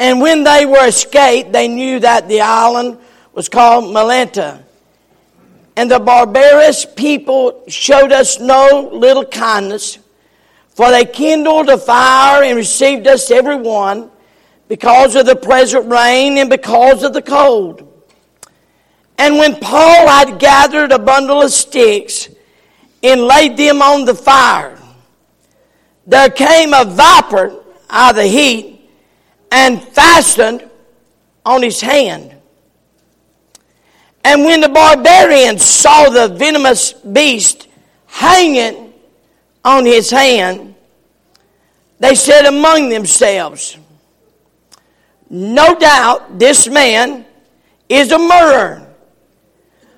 And when they were escaped, they knew that the island was called Malta. And the barbarous people showed us no little kindness, for they kindled a fire and received us every one because of the present rain and because of the cold. And when Paul had gathered a bundle of sticks and laid them on the fire, there came a viper out of the heat and fastened on his hand. And when the barbarians saw the venomous beast hanging on his hand, they said among themselves, No doubt this man is a murderer,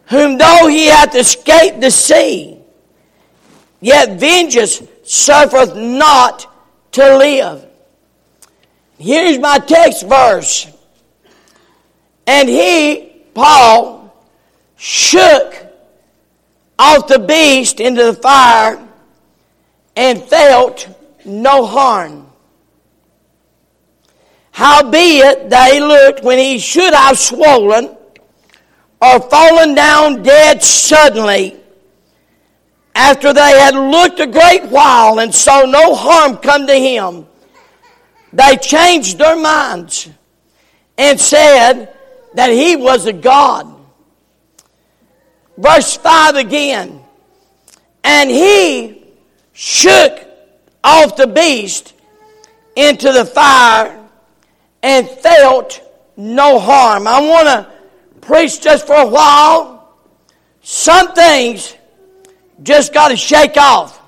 whom though he hath escaped the sea, yet vengeance suffereth not to live. Here's my text verse. And he, Paul, shook off the beast into the fire and felt no harm. Howbeit they looked when he should have swollen or fallen down dead suddenly after they had looked a great while and saw no harm come to him. They changed their minds and said that he was a God. Verse 5 again. And he shook off the beast into the fire and felt no harm. I want to preach just for a while. Some things just got to shake off.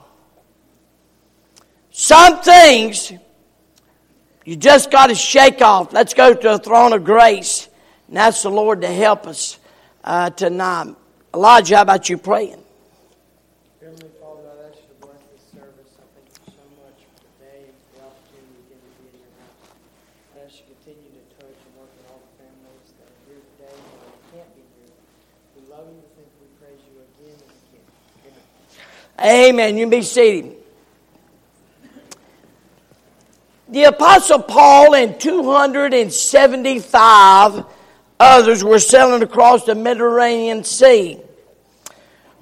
Some things you just got to shake off. Let's go to the throne of grace and ask the Lord to help us uh, tonight. Elijah, how about you praying? Heavenly Father, I ask you to bless this service. I thank you so much today and for again to be in your house. Ask you to continue to touch and work with all the families that are here today and can't be here. We love you. We we praise you again and again. Amen. Amen. You be seated. The Apostle Paul and 275 others were sailing across the Mediterranean Sea.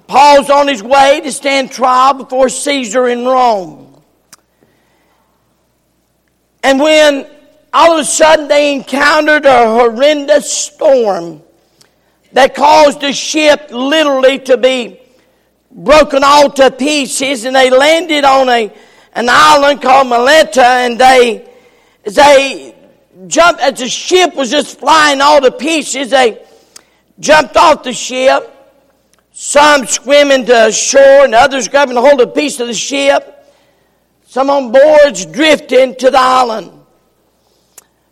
Paul's on his way to stand trial before Caesar in Rome. And when all of a sudden they encountered a horrendous storm that caused the ship literally to be broken all to pieces, and they landed on a, an island called Malta, and they, they jumped, as the ship was just flying all to pieces, they jumped off the ship some swimming to shore and others grabbing a hold of a piece of the ship. Some on boards drifting to the island.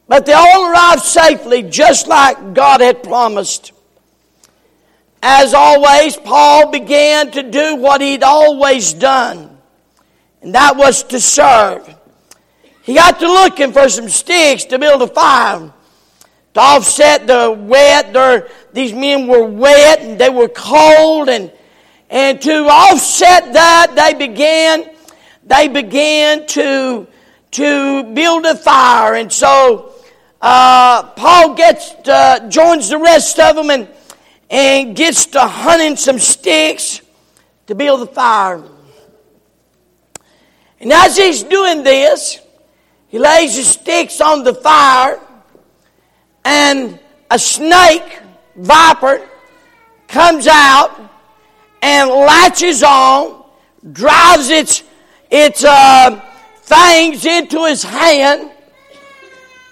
But they all arrived safely, just like God had promised. As always, Paul began to do what he'd always done, and that was to serve. He got to looking for some sticks to build a fire to offset the wet. Their, these men were wet and they were cold, and and to offset that, they began they began to to build a fire, and so uh, Paul gets to, joins the rest of them and and gets to hunting some sticks to build the fire. And as he's doing this, he lays the sticks on the fire and a snake, viper, comes out and latches on, drives its, its uh, fangs into his hand,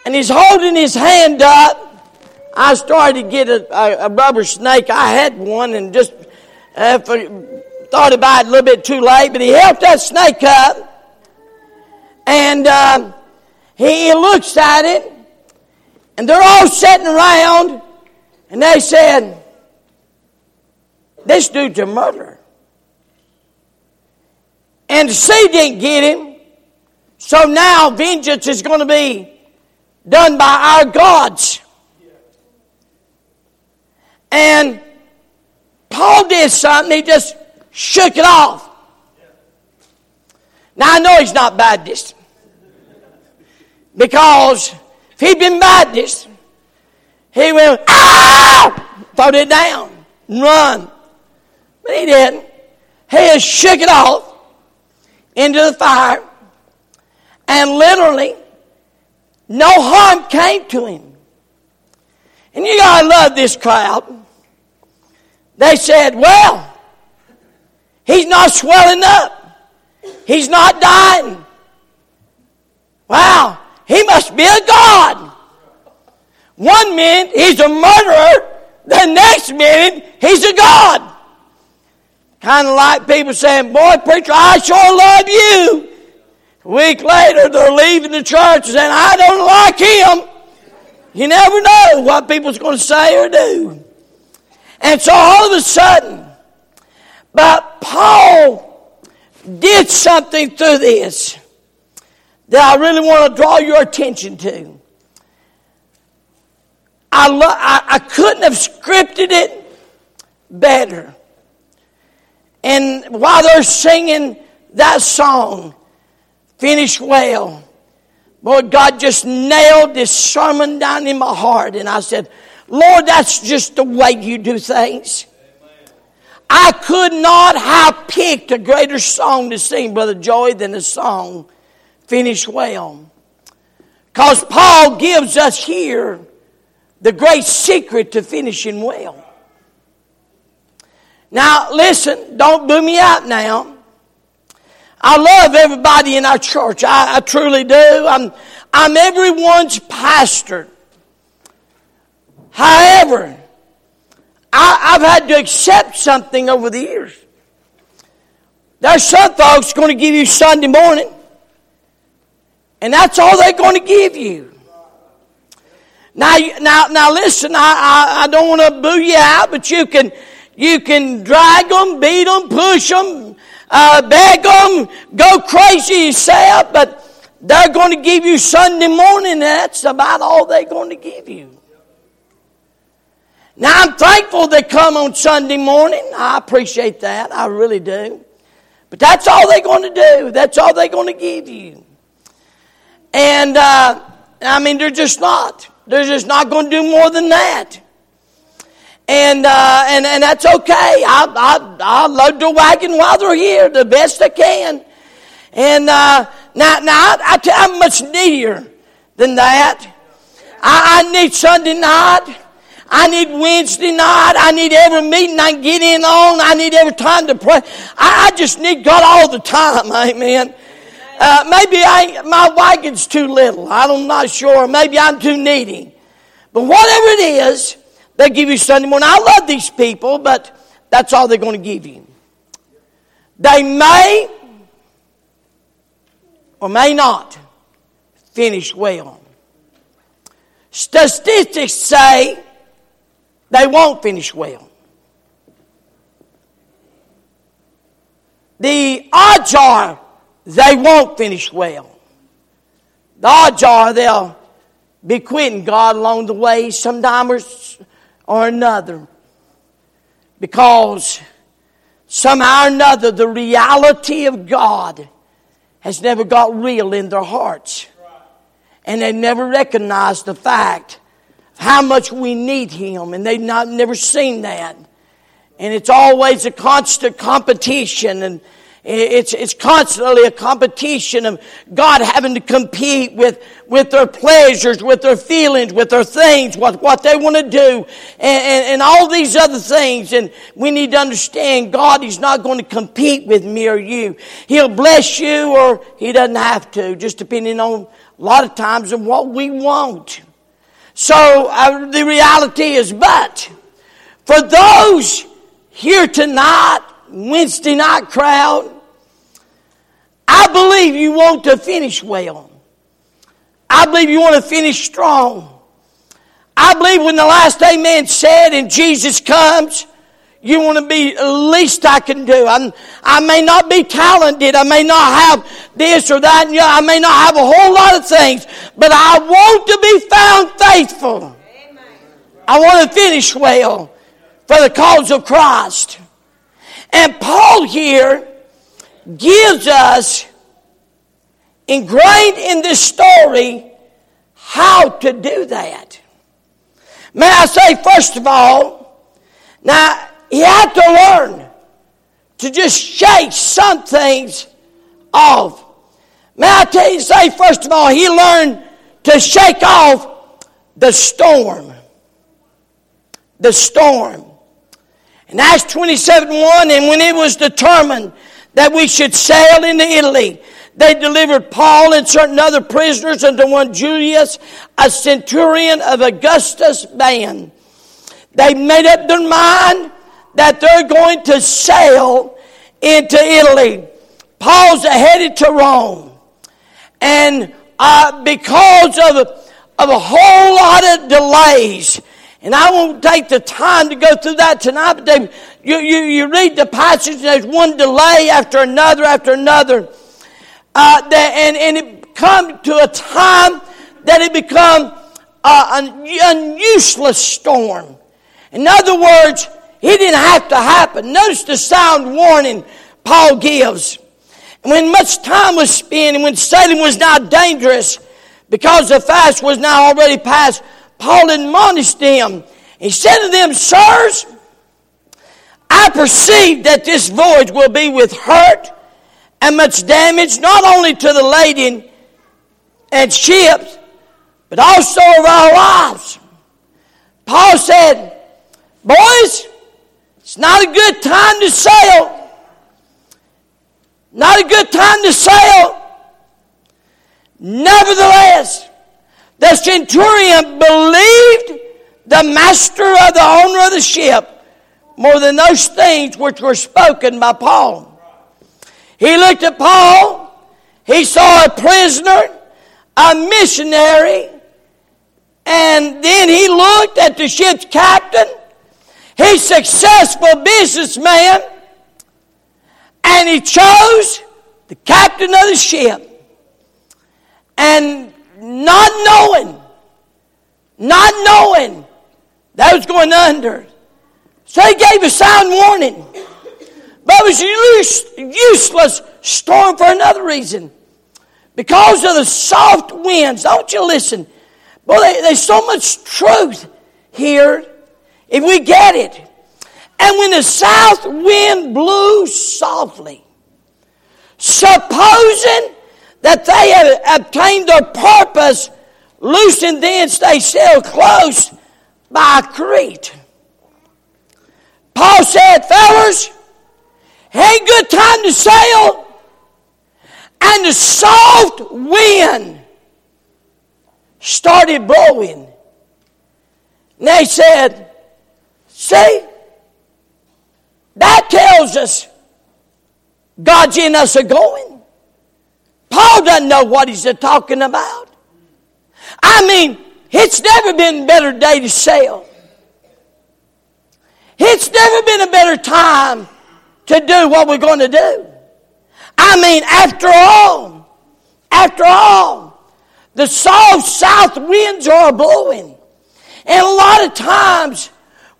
and he's holding his hand up. I started to get a, a, rubber snake. I had one and just uh, thought about it a little bit too late, but he helped that snake up and uh, he looks at it and they're all sitting around and they said, This dude's a murderer. And sea didn't get him. So now vengeance is going to be done by our gods. And Paul did something, he just shook it off. Now I know he's not Baptist. Because If he'd been Baptist, he would ah! Throw it down and run. But he didn't. He shook it off into the fire. And literally, no harm came to him. And you gotta love this crowd. They said, well, he's not swelling up. He's not dying. Wow, he must be a God. One minute he's a murderer, the next minute he's a God. Kind of like people saying, Boy, preacher, I sure love you. A week later, they're leaving the church and saying, I don't like him. You never know what people's going to say or do. And so all of a sudden, but Paul did something through this that I really want to draw your attention to. I, lo- I, I couldn't have scripted it better. And while they're singing that song, Finish Well, boy, God just nailed this sermon down in my heart. And I said, Lord, that's just the way you do things. I could not have picked a greater song to sing, Brother Joy, than the song Finish Well. Because Paul gives us here the great secret to finishing well. Now, listen, don't boo me out now. I love everybody in our church. I, I truly do. I'm, I'm everyone's pastor. However, I, have had to accept something over the years. There's some folks going to give you Sunday morning, and that's all they're going to give you. Now, now, now, listen. I, I, I don't want to boo you out, but you can you can drag them, beat them, push them, uh, beg them, go crazy yourself, but they're going to give you Sunday morning. and That's about all they're going to give you. Now, I'm thankful they come on Sunday morning. I appreciate that. I really do. But that's all they're going to do. That's all they're going to give you. And, uh, I mean, they're just not. They're just not going to do more than that and uh, and and that's okay. I I I load the wagon while they're here the best I can. And uh, now now I, I I'm much needier than that. I, I need Sunday night. I need Wednesday night. I need every meeting I get in on. I need every time to pray. I, I just need God all the time. Amen. Uh, maybe I, my wagon's too little. I'm not sure. Maybe I'm too needy. But whatever it is, they give you Sunday morning. I love these people, but that's all they're going to give you. They may or may not finish well. Statistics say they won't finish well. The odds are they won't finish well. The odds are they'll be quitting God along the way. Sometimes or or another. Because somehow or another, the reality of God has never got real in their hearts. And they never recognized the fact how much we need Him. And they've not, never seen that. And it's always a constant competition and it's, it's constantly a competition of God having to compete with, with their pleasures, with their feelings, with their things, what, what they want to do, and, and, and all these other things. And we need to understand God is not going to compete with me or you. He'll bless you or He doesn't have to, just depending on a lot of times on what we want. So uh, the reality is, but for those here tonight Wednesday night crowd. I believe you want to finish well. I believe you want to finish strong. I believe when the last amen said and Jesus comes, you want to be the least I can do. I'm, i may not be talented. I may not have this or that. And I may not have a whole lot of things. But I want to be found faithful. Amen. I want to finish well for the cause of Christ. And Paul here gives us, ingrained in this story, how to do that. May I say, first of all, now, he had to learn to just shake some things off. May I tell you, say, first of all, he learned to shake off the storm. The storm. In Acts 27 1, and when it was determined that we should sail into Italy, they delivered Paul and certain other prisoners unto one Julius, a centurion of Augustus' band. They made up their mind that they're going to sail into Italy. Paul's headed to Rome. And uh, because of, of a whole lot of delays, and I won't take the time to go through that tonight, but they, you, you, you read the passage, there's one delay after another after another. Uh, that, and, and it come to a time that it become uh, an, an useless storm. In other words, it didn't have to happen. Notice the sound warning Paul gives. When much time was spent and when sailing was now dangerous, because the fast was now already past, Paul admonished them. He said to them, Sirs, I perceive that this voyage will be with hurt and much damage, not only to the lading and ships, but also of our lives. Paul said, Boys, it's not a good time to sail. Not a good time to sail. Nevertheless, the centurion believed the master of the owner of the ship more than those things which were spoken by Paul. He looked at Paul. He saw a prisoner, a missionary, and then he looked at the ship's captain He's successful businessman, and he chose the captain of the ship. And not knowing, not knowing that was going under. So he gave a sound warning. But it was a useless storm for another reason. Because of the soft winds. Don't you listen. Boy, there's so much truth here if we get it. And when the south wind blew softly, supposing that they had obtained their purpose, loosened thence they sailed close by Crete. Paul said, fellas, ain't good time to sail. And the soft wind started blowing. And they said, See? That tells us God's in us a going. Paul doesn't know what he's talking about. I mean, it's never been a better day to sail. It's never been a better time to do what we're going to do. I mean, after all, after all, the soft south winds are blowing. And a lot of times,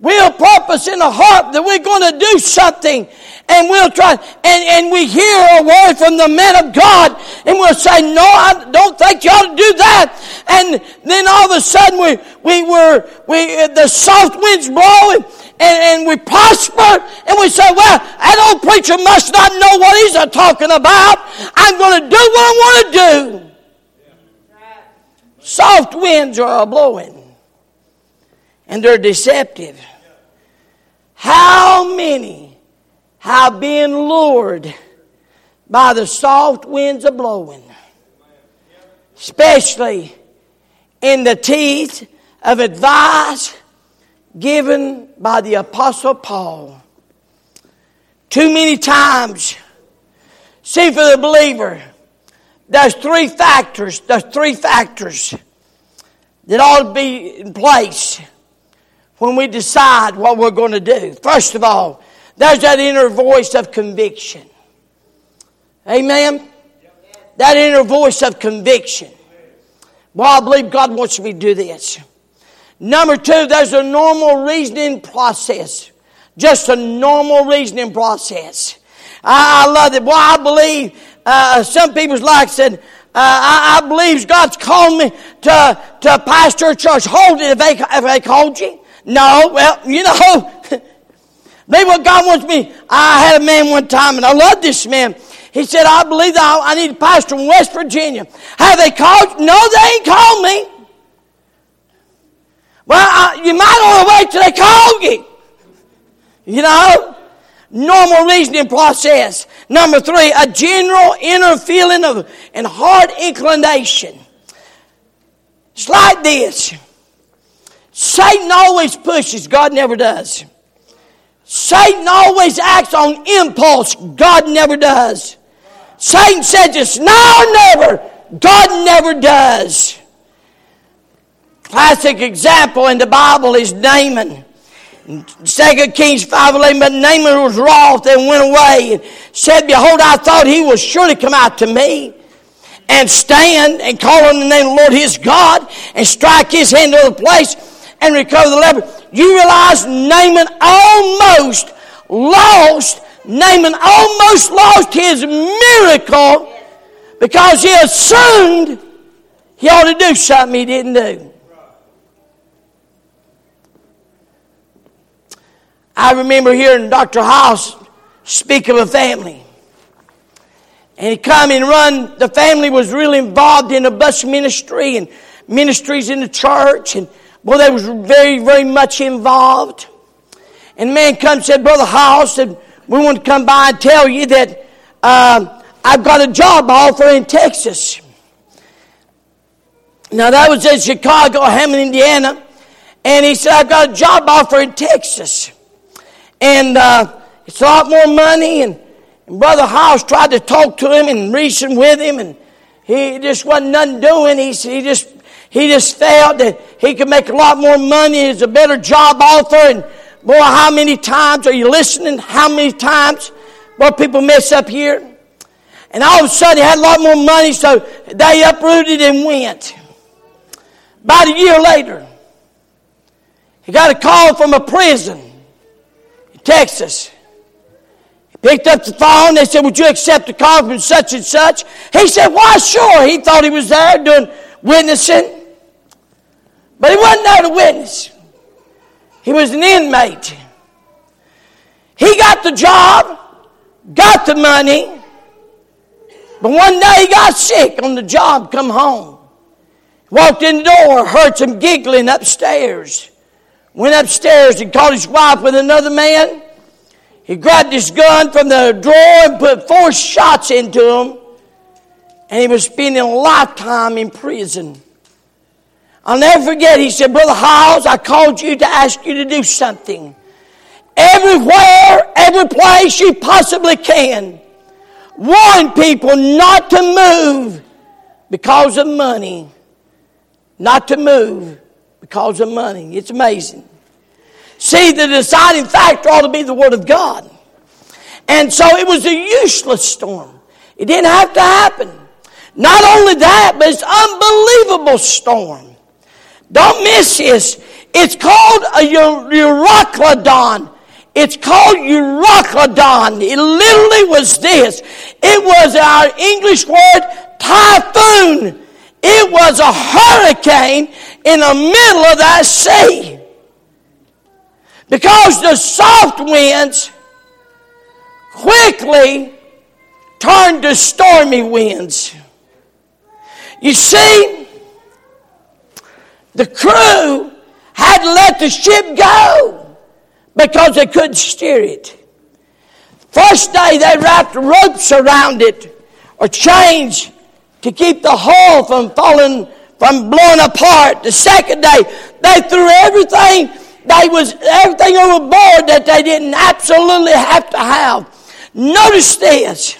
We'll purpose in the heart that we're going to do something and we'll try and, and we hear a word from the man of God and we'll say, no, I don't think you ought to do that. And then all of a sudden we, we were, we, the soft winds blowing and, and we prosper and we say, well, that old preacher must not know what he's talking about. I'm going to do what I want to do. Soft winds are blowing and they're deceptive. How many have been lured by the soft winds of blowing? Especially in the teeth of advice given by the Apostle Paul. Too many times, see for the believer, there's three factors, there's three factors that ought to be in place when we decide what we're going to do. First of all, there's that inner voice of conviction. Amen? That inner voice of conviction. Well, I believe God wants me to do this. Number two, there's a normal reasoning process. Just a normal reasoning process. I, I love it. Well, I believe uh, some people's like said, I, I believe God's called me to, to pastor a church. Hold it if they, if they called you. No, well, you know, maybe what God wants me. I had a man one time, and I love this man. He said, I believe that I, need a pastor in West Virginia. Have they called? No, they ain't called me. Well, I, you might want to wait till they call you. You know? Normal reasoning process. Number three, a general inner feeling of and heart inclination. It's like this. Satan always pushes, God never does. Satan always acts on impulse, God never does. Satan said just now or never, God never does. Classic example in the Bible is Naaman. Second Kings 5.11, but Naaman was wroth and went away and said, Behold, I thought he will surely come out to me and stand and call on the name of the Lord his God and strike his hand to the place and recover the leper. You realize Naaman almost lost, Naaman almost lost his miracle because he assumed he ought to do something he didn't do. I remember hearing Dr. House speak of a family. And he come and run, the family was really involved in a bus ministry and ministries in the church. And boy, they was very, very much involved. And man come and said, Brother House, said, we want to come by and tell you that uh, I've got a job offer in Texas. Now that was in Chicago, Hammond, Indiana. And he said, I've got a job offer in Texas. And uh, it's a lot more money. And, and Brother House tried to talk to him and reason with him, and he just wasn't nothing doing. He, he just he just felt that he could make a lot more money. He's a better job offer. And boy, how many times are you listening? How many times? Boy, people mess up here. And all of a sudden, he had a lot more money, so they uprooted and went. About a year later, he got a call from a prison in Texas. He picked up the phone. They said, Would you accept a call from such and such? He said, Why, sure. He thought he was there doing witnessing. But he wasn't there to witness, he was an inmate. He got the job, got the money, but one day he got sick on the job, come home. Walked in the door, heard some giggling upstairs. Went upstairs and caught his wife with another man. He grabbed his gun from the drawer and put four shots into him. And he was spending a lifetime in prison. I'll never forget, he said, Brother Howes, I called you to ask you to do something. Everywhere, every place you possibly can, warn people not to move because of money. Not to move because of money. It's amazing. See, the deciding factor ought to be the Word of God. And so it was a useless storm. It didn't have to happen. Not only that, but it's unbelievable storm. Don't miss this. It's called a Euroclydon. It's called Euroclydon. It literally was this. It was our English word typhoon. It was a hurricane in the middle of that sea. Because the soft winds quickly turned to stormy winds. You see, the crew had to let the ship go because they couldn't steer it. First day they wrapped ropes around it or chains to keep the hull from falling, from blowing apart. The second day, they threw everything, they was everything overboard that they didn't absolutely have to have. Notice this.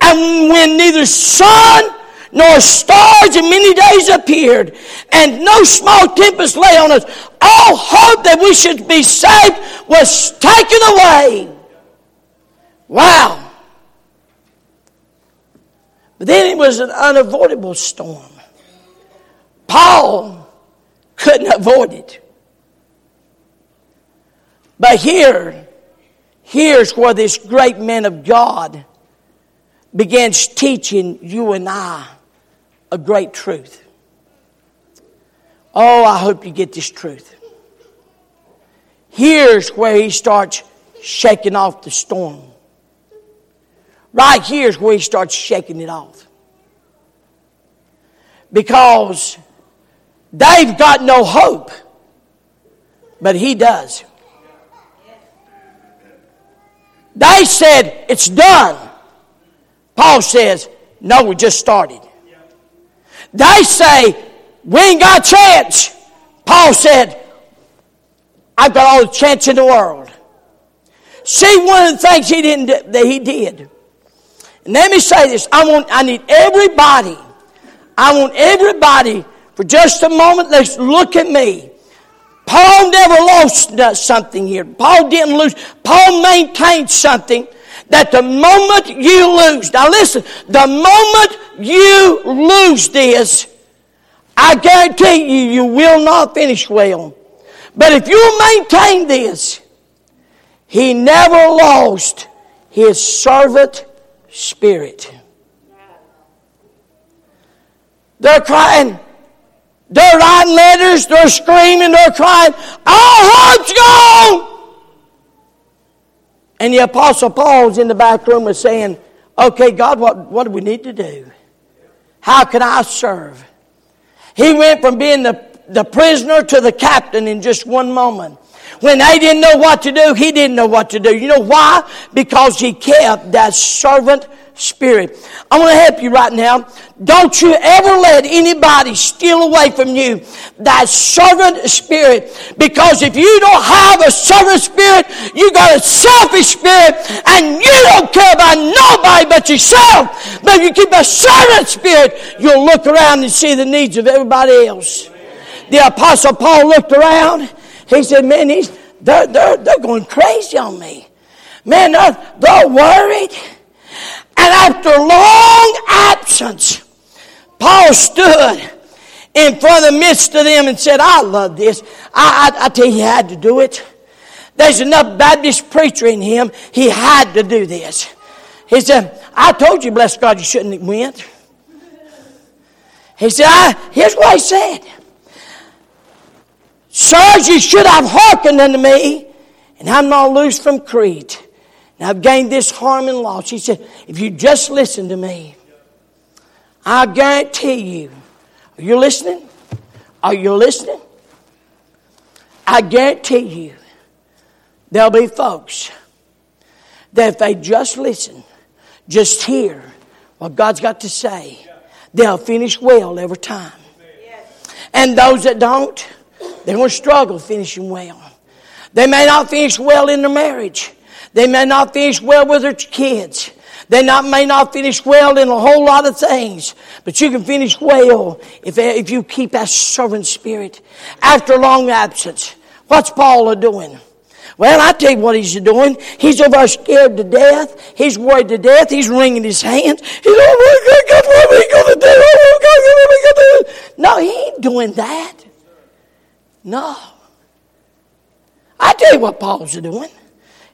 And when neither sun nor stars in many days appeared, and no small tempest lay on us, all hope that we should be saved was taken away. Wow. But then it was an unavoidable storm. Paul couldn't avoid it. But here, here's where this great man of God begins teaching you and I a great truth. Oh, I hope you get this truth. Here's where he starts shaking off the storm. Right here's where he starts shaking it off. Because they've got no hope, but he does. They said, it's done. Paul says, no, we just started. They say, we ain't got a chance. Paul said, I've got all the chance in the world. See, one of the things he didn't that he did. And let me say this. I want, I need everybody, I want everybody for just a moment, let's look at me. Paul never lost something here. Paul didn't lose. Paul maintained something that the moment you lose, now listen, the moment you lose this, I guarantee you, you will not finish well. But if you maintain this, he never lost his servant spirit. They're crying. They're writing letters. They're screaming. They're crying. Our hope's gone. And the Apostle Paul's in the back room is saying, Okay, God, what, what do we need to do? How can I serve? He went from being the, the prisoner to the captain in just one moment. When they didn't know what to do, he didn't know what to do. You know why? Because he kept that servant spirit. I want to help you right now. Don't you ever let anybody steal away from you that servant spirit. Because if you don't have a servant spirit, you got a selfish spirit and you don't care about nobody but yourself. But if you keep a servant spirit, you'll look around and see the needs of everybody else. The apostle Paul looked around. He said, man, they're, they're, they're going crazy on me. Man, they're, they're worried. And after long absence, Paul stood in front of the midst of them and said, I love this. I, I, I tell you, he had to do it. There's enough Baptist preacher in him. He had to do this. He said, I told you, bless God, you shouldn't have went. He said, I, here's what he said. Sirs, you should have hearkened unto me, and I'm not loose from Crete. And I've gained this harm and loss. He said, if you just listen to me, I guarantee you. Are you listening? Are you listening? I guarantee you there'll be folks that if they just listen, just hear what God's got to say, they'll finish well every time. And those that don't, they're going to struggle finishing well. They may not finish well in their marriage. They may not finish well with their kids. They not, may not finish well in a whole lot of things, but you can finish well if, if you keep that servant spirit. After long absence, what's Paul doing? Well, I tell you what he's doing. He's over scared to death. He's worried to death. He's wringing his hands. He's, oh my God, what are we going to do? Oh God, what are we going to do? No, he ain't doing that. No. I tell you what Paul's doing.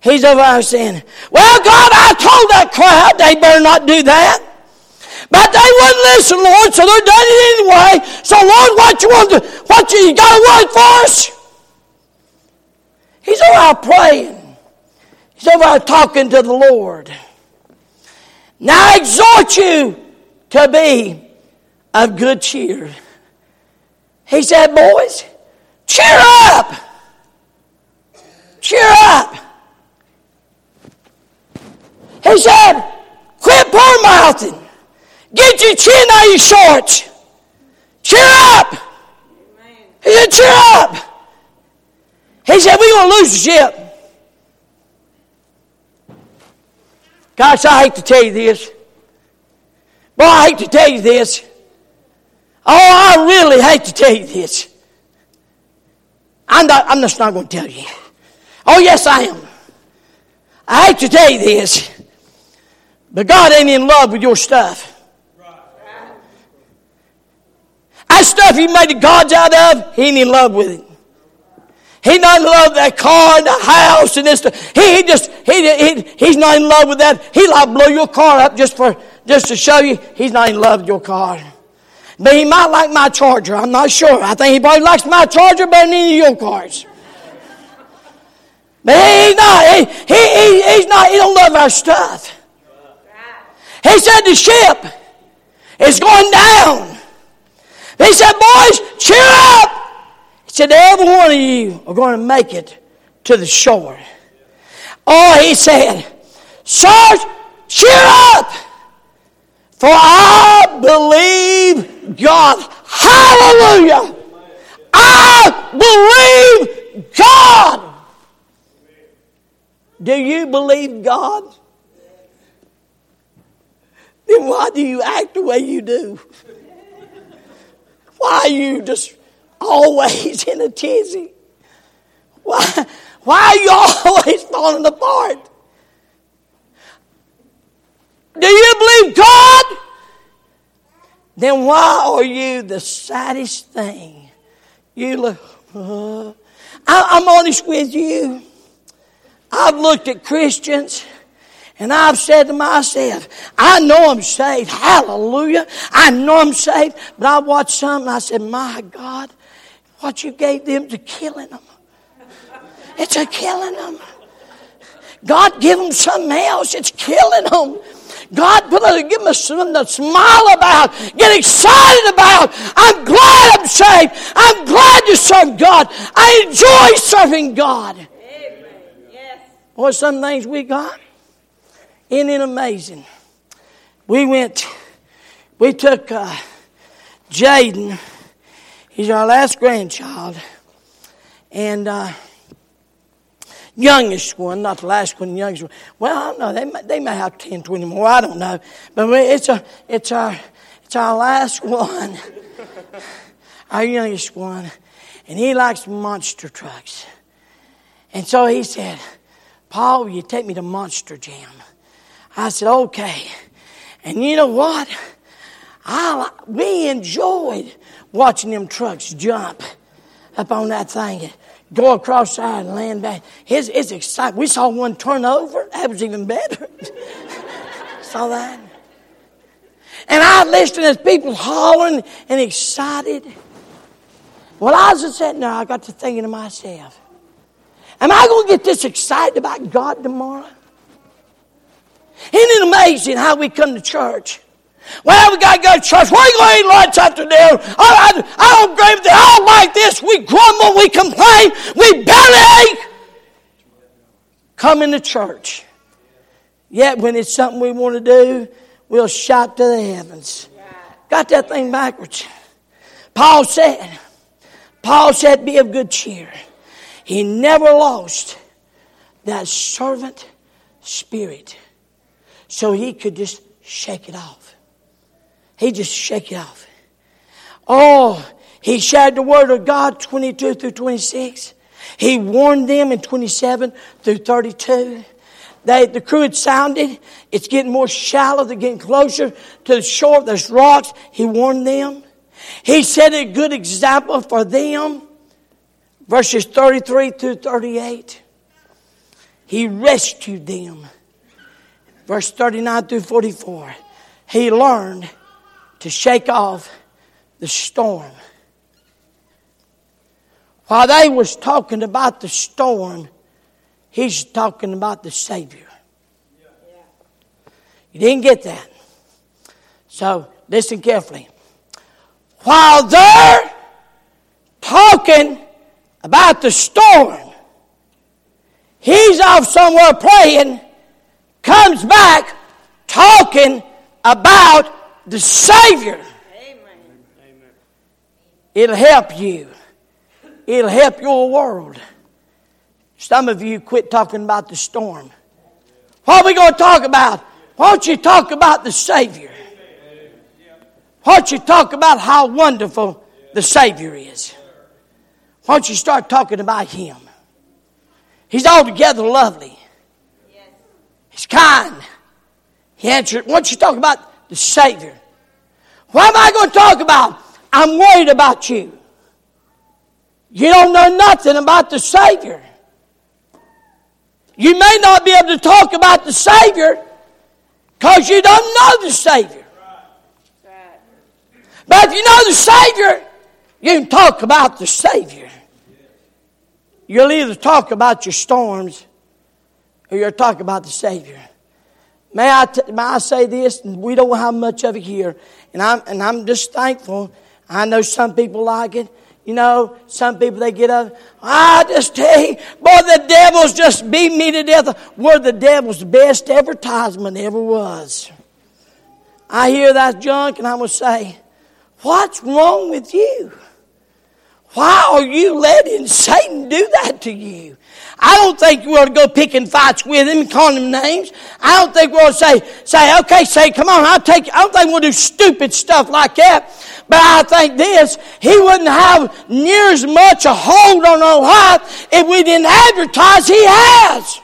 He's over there saying, Well, God, I told that crowd they better not do that. But they wouldn't listen, Lord, so they're done it anyway. So, Lord, what you want to what you, you got a word for us? He's over there praying. He's over there talking to the Lord. Now I exhort you to be of good cheer. He said, boys, cheer up. Cheer up. He said, quit poor mouthing. Get your chin out of your shorts. Cheer up. He said, cheer up. He said, we're going to lose the ship. Gosh, I hate to tell you this. Boy, I hate to tell you this. Oh, I really hate to tell you this. I'm not, I'm just not going to tell you. Oh, yes, I am. I hate to tell you this. But God ain't in love with your stuff. That stuff He made the gods out of, He ain't in love with it. He not in love with that car and the house and this. He, he just he, he he's not in love with that. He like blow your car up just for just to show you he's not in love with your car. But he might like my charger. I'm not sure. I think he probably likes my charger better than any of your cars. But he's not. He, he, he, he's not. He don't love our stuff. He said the ship is going down. He said, boys, cheer up. He said, every one of you are going to make it to the shore. Oh, he said, sirs, cheer up. For I believe God. Hallelujah. I believe God. Do you believe God? Then why do you act the way you do? Why are you just always in a tizzy? Why, why are you always falling apart? Do you believe God? Then why are you the saddest thing? You look, uh, I, I'm honest with you. I've looked at Christians and I've said to myself, I know I'm saved. Hallelujah. I know I'm saved. But I watched some and I said, my God, what you gave them to killing them. It's a killing them. God give them something else. It's killing them. God put a, give them something to smile about, get excited about. I'm glad I'm saved. I'm glad to serve God. I enjoy serving God. Amen. Yes. Some things we got? Isn't it amazing? We went, we took uh, Jaden, he's our last grandchild, and uh, youngest one, not the last one, youngest one. Well, I don't know, they may, they may have 10, 20 more, I don't know. But it's, a, it's, our, it's our last one, our youngest one, and he likes monster trucks. And so he said, Paul, will you take me to Monster Jam? I said, okay. And you know what? I, we enjoyed watching them trucks jump up on that thing and go across side and land back. It's, it's exciting. We saw one turn over. That was even better. saw that. And I listened as people hollering and excited. Well, I was just sitting there, I got to thinking to myself, am I going to get this excited about God tomorrow? Isn't it amazing how we come to church? Well, we got to go to church. Where are you going to lunch after dinner? I, I, I don't agree with it. I don't like this. We grumble, we complain, we bellyache. Come into church. Yet when it's something we want to do, we'll shout to the heavens. Got that thing backwards. Paul said, Paul said, be of good cheer. He never lost that servant spirit so he could just shake it off. He just shake it off. Oh, he shared the word of God 22 through 26. He warned them in 27 through 32. They, the crew had sounded. It's getting more shallow. They're getting closer to the shore. There's rocks. He warned them. He set a good example for them. Verses 33 through 38. He rescued them verse 39 through 44, he learned to shake off the storm. While they was talking about the storm, he's talking about the Savior. You didn't get that. So listen carefully. While they're talking about the storm, he's off somewhere praying comes back talking about the Savior. Amen. It'll help you. It'll help your world. Some of you quit talking about the storm. What are we going to talk about? Why don't you talk about the Savior? Why don't you talk about how wonderful the Savior is? Why don't you start talking about Him? He's altogether lovely. He's kind. He answered, don't you talk about the Savior? What am I going to talk about? I'm worried about you. You don't know nothing about the Savior. You may not be able to talk about the Savior because you don't know the Savior. But if you know the Savior, you can talk about the Savior. You'll either talk about your storms or you'll talk about the Savior. May I, t- may I say this? We don't have much of it here. And I'm, and I'm just thankful. I know some people like it. You know, some people they get up. I just tell you, boy, the devil's just beat me to death. We're the devil's best advertisement ever was. I hear that junk and going to say, What's wrong with you? Why are you letting Satan do that to you? I don't think we ought to go picking fights with him and calling him names. I don't think we ought to say, say, okay, say, come on, I'll take, I don't think we'll do stupid stuff like that. But I think this, he wouldn't have near as much a hold on our life if we didn't advertise he has.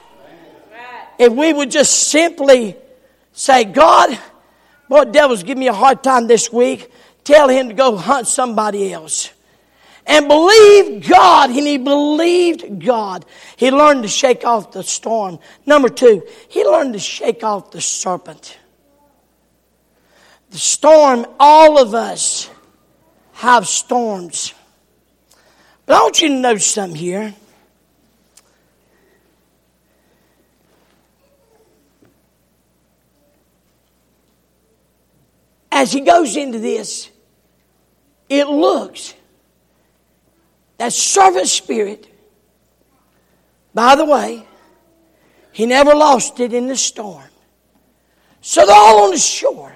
If we would just simply say, God, boy, devil's giving me a hard time this week. Tell him to go hunt somebody else and believed God, and he believed God. He learned to shake off the storm. Number two, he learned to shake off the serpent. The storm, all of us have storms. But I want you to know something here. As he goes into this, it looks that servant spirit, by the way, he never lost it in the storm. So they're all on the shore.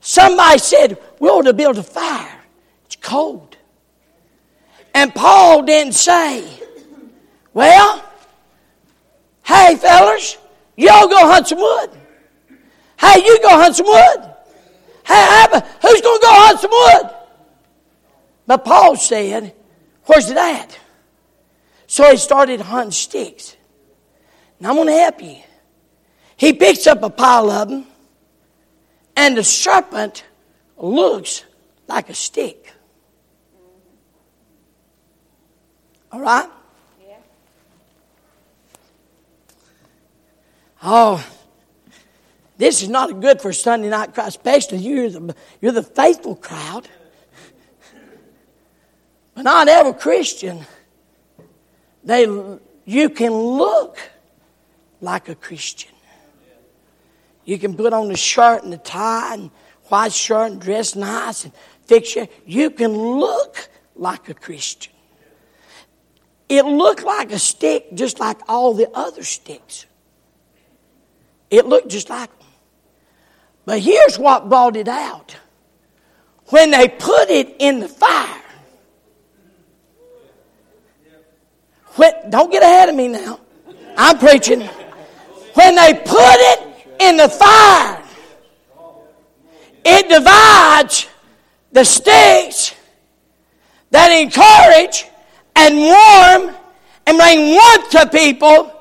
Somebody said, We ought to build a fire. It's cold. And Paul didn't say, Well, hey, fellas, y'all go hunt some wood. Hey, you go hunt some wood. Hey, who's going to go hunt some wood? But Paul said, Where's it at? So he started hunting sticks. Now I'm going to help you. He picks up a pile of them, and the serpent looks like a stick. All right? Yeah. Oh, this is not good for Sunday night crowd, especially you're the, you're the faithful crowd. Not every Christian, they, you can look like a Christian. You can put on the shirt and the tie and white shirt and dress nice and fix your. You can look like a Christian. It looked like a stick just like all the other sticks. It looked just like them. But here's what brought it out. When they put it in the fire, Don't get ahead of me now. I'm preaching. When they put it in the fire, it divides the sticks that encourage and warm and bring warmth to people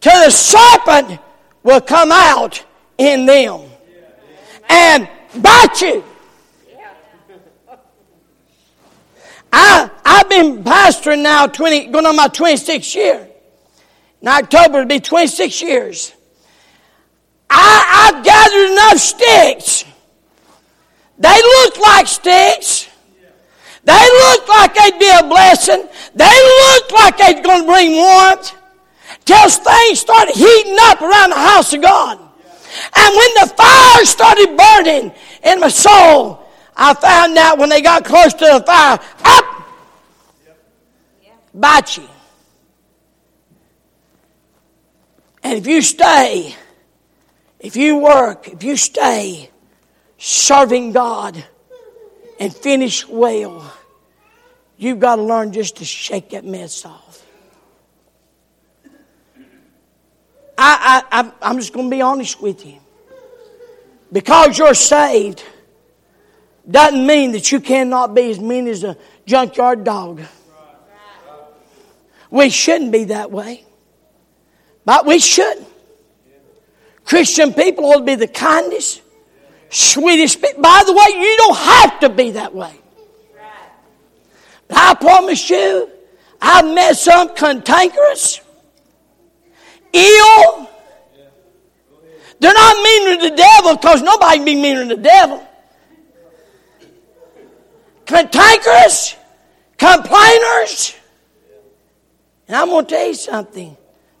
till the serpent will come out in them and bite you. I, I've been pastoring now 20, going on my 26th year. In October, it'll be 26 years. I, I've gathered enough sticks. They look like sticks. They look like they'd be a blessing. They look like they're going to bring warmth. Till things started heating up around the house of God. And when the fire started burning in my soul, I found out when they got close to the fire, up! Bite you. And if you stay, if you work, if you stay serving God and finish well, you've got to learn just to shake that mess off. I, I, I'm just going to be honest with you. Because you're saved, doesn't mean that you cannot be as mean as a junkyard dog. We shouldn't be that way. But we should. Christian people ought to be the kindest, sweetest. By the way, you don't have to be that way. But I promise you, I've met some cantankerous, ill. They're not meaner than the devil because nobody can be meaner than the devil. Cantankerous, complainers. And I'm going to tell you something.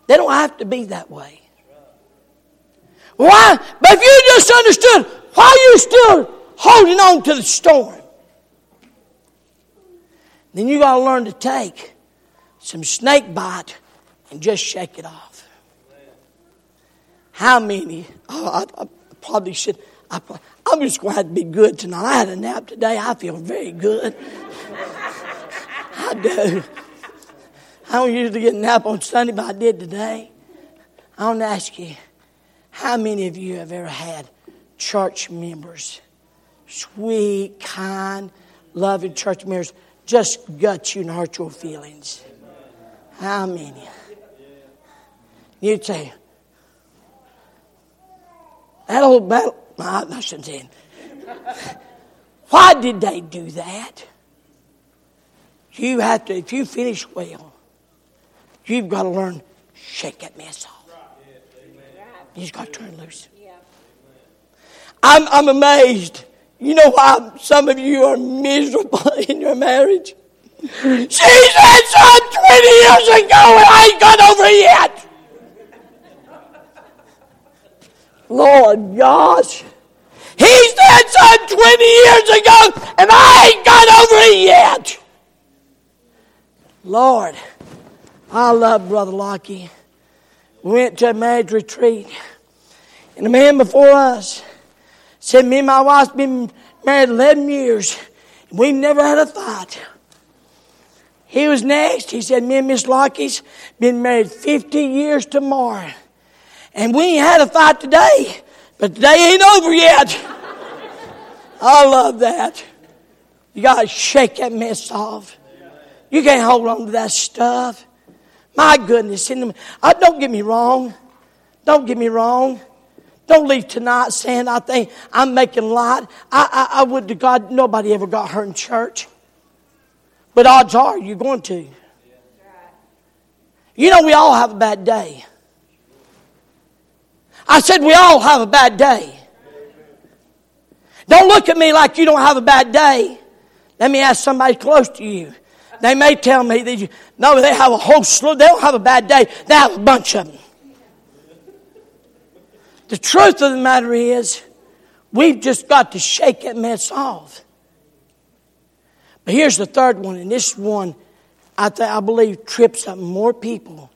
They don't have to be that way. Why? But if you just understood why you're still holding on to the storm, then you got to learn to take some snake bite and just shake it off. How many? Oh, I, I probably should. I, I'm just have to be good tonight. I had a nap today. I feel very good. I do. I don't usually get a nap on Sunday, but I did today. I want to ask you, how many of you have ever had church members, sweet, kind, loving church members, just gut you and hurt your feelings? How many? You'd say, that old battle, I shouldn't say. Why did they do that? You have to, if you finish well, you've got to learn shake that mess off. You just got to turn loose. I'm, I'm amazed. You know why some of you are miserable in your marriage? She said some 20 years ago and I ain't got over it yet. Lord gosh. he's said some 20 years ago and I ain't got over it yet. Lord, I love Brother Lockie. We went to a marriage retreat. And the man before us said, Me and my wife's been married 11 years. And we never had a fight. He was next. He said, Me and Miss Lockie's been married 50 years tomorrow. And we ain't had a fight today, but today ain't over yet. I love that. You got to shake that mess off. You can't hold on to that stuff. My goodness. In the, uh, don't get me wrong. Don't get me wrong. Don't leave tonight saying I think I'm making light. I, I, I would to God nobody ever got hurt in church. But odds are you're going to. You know, we all have a bad day. I said, we all have a bad day. Don't look at me like you don't have a bad day. Let me ask somebody close to you. They may tell me that you, no, they have a whole slew. They don't have a bad day. They have a bunch of them. The truth of the matter is, we've just got to shake that mess off. But here's the third one, and this one I, th- I believe trips up more people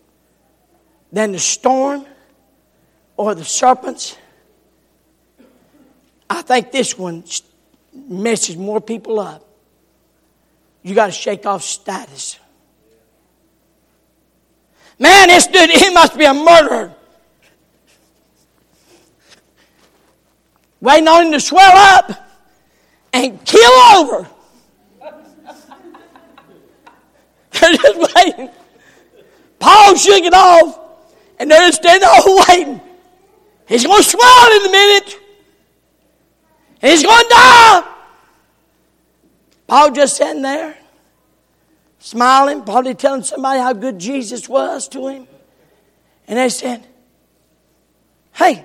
than the storm or the serpents. I think this one messes more people up. You got to shake off status. Man, this dude, he must be a murderer. Waiting on him to swell up and kill over. They're just waiting. Paul shook it off, and they're just standing there waiting. He's going to swell in a minute. He's going to die. Paul just sitting there, smiling, probably telling somebody how good Jesus was to him. And they said, Hey,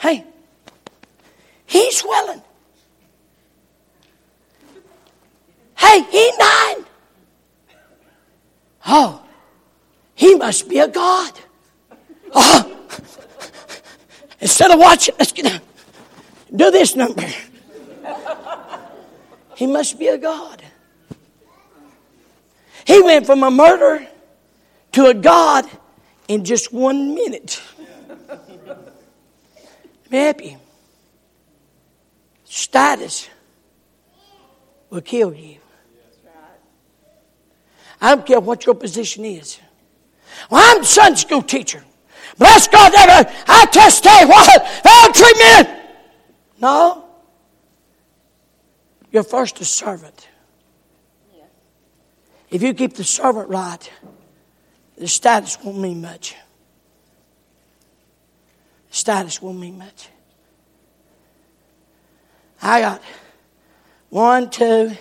hey, he's swelling. Hey, he's dying. Oh, he must be a God. Oh, instead of watching, let's get down. Do this number. He must be a God. He went from a murderer to a God in just one minute. I'm happy. Status will kill you. I don't care what your position is. Well, I'm a Sunday school teacher. Bless God, I testify what they'll treat. No. You're first a servant. If you keep the servant right, the status won't mean much. Status won't mean much. I got one, two,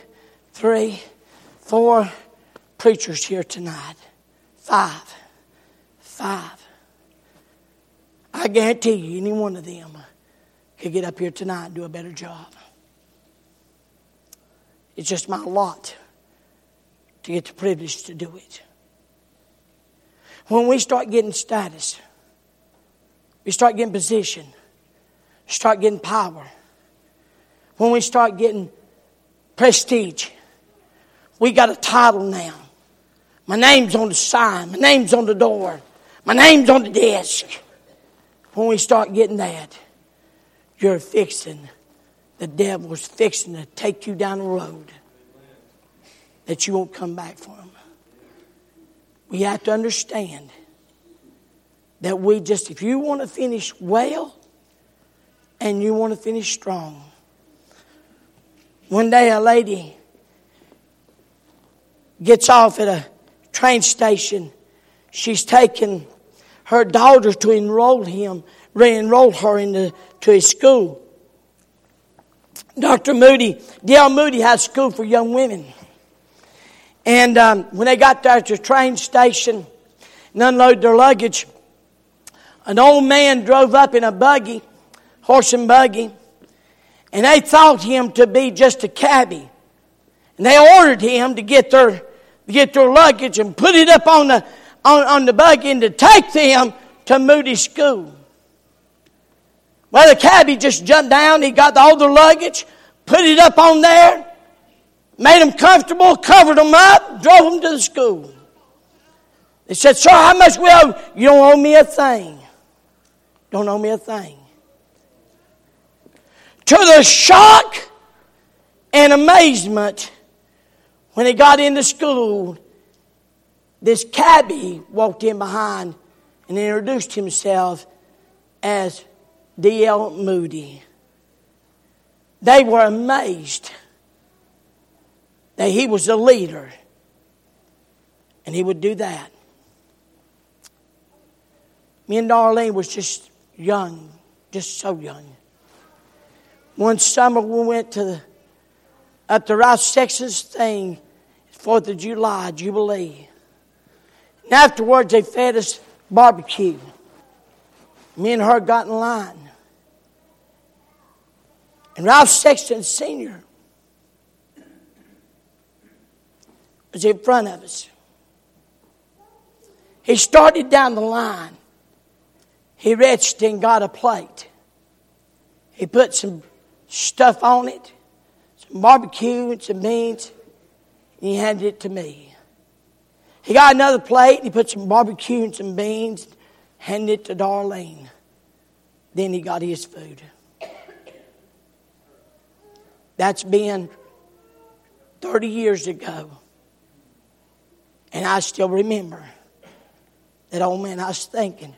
three, four, preachers here tonight. Five. Five. I guarantee you, any one of them could get up here tonight and do a better job. It's just my lot to get the privilege to do it. When we start getting status, we start getting position, start getting power. When we start getting prestige, we got a title now. My name's on the sign, my name's on the door, my name's on the desk. When we start getting that, you're fixing, the devil's fixing to take you down the road that you won't come back from. We have to understand that we just, if you want to finish well and you want to finish strong. One day a lady gets off at a train station. She's taken her daughter to enroll him, re-enroll her into to his school. Dr. Moody, D.L. Moody has school for young women. And um, when they got there at the train station and unloaded their luggage, an old man drove up in a buggy, horse and buggy, and they thought him to be just a cabbie. And they ordered him to get their, get their luggage and put it up on the, on, on the buggy and to take them to Moody School. Well, the cabbie just jumped down, he got all the luggage, put it up on there, made them comfortable, covered them up, drove them to the school. They said, Sir, how much we owe? You don't owe me a thing. Don't owe me a thing. To the shock and amazement, when they got into school, this cabbie walked in behind and introduced himself as D.L. Moody. They were amazed that he was a leader and he would do that. Me and Darlene was just young, just so young. One summer we went to the, up to Rouse, Texas thing, Fourth of July Jubilee. Afterwards they fed us barbecue. Me and her got in line. And Ralph Sexton Sr. was in front of us. He started down the line. He reached and got a plate. He put some stuff on it, some barbecue and some beans, and he handed it to me. He got another plate, and he put some barbecue and some beans, handed it to Darlene. Then he got his food. That's been 30 years ago. And I still remember that old man, I was thinking,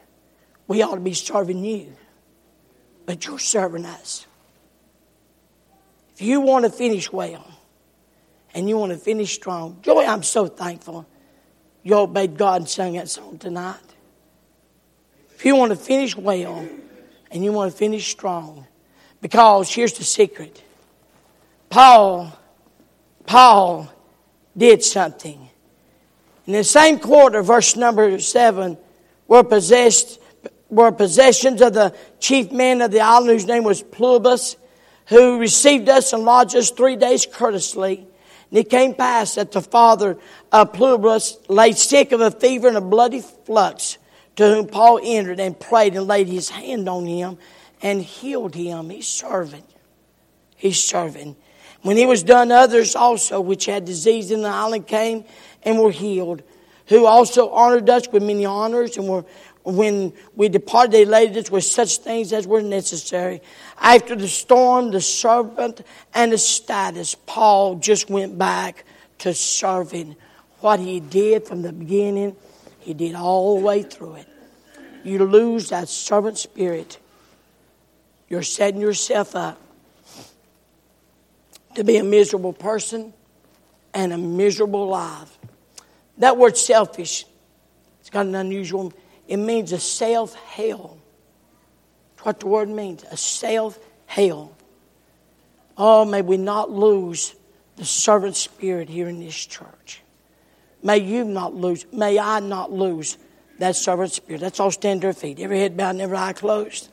we ought to be serving you, but you're serving us. If you want to finish well and you want to finish strong, Joy, I'm so thankful you obeyed God and sang that song tonight. If you want to finish well and you want to finish strong, because here's the secret Paul, Paul did something. In the same quarter, verse number seven, were possessed were possessions of the chief man of the island, whose name was Publius, who received us and lodged us three days courteously. And it came pass that the father uh, of Publius lay sick of a fever and a bloody flux, to whom Paul entered and prayed and laid his hand on him and healed him. He's serving. He's serving. When he was done, others also which had disease in the island came and were healed, who also honored us with many honors and were when we departed, they laid us with such things as were necessary. After the storm, the servant, and the status, Paul just went back to serving what he did from the beginning. He did all the way through it. You lose that servant spirit. You're setting yourself up to be a miserable person and a miserable life. That word selfish, it's got an unusual it means a self hell. That's what the word means a self hell. Oh, may we not lose the servant spirit here in this church. May you not lose, may I not lose that servant spirit. Let's all stand to our feet. Every head bowed and every eye closed.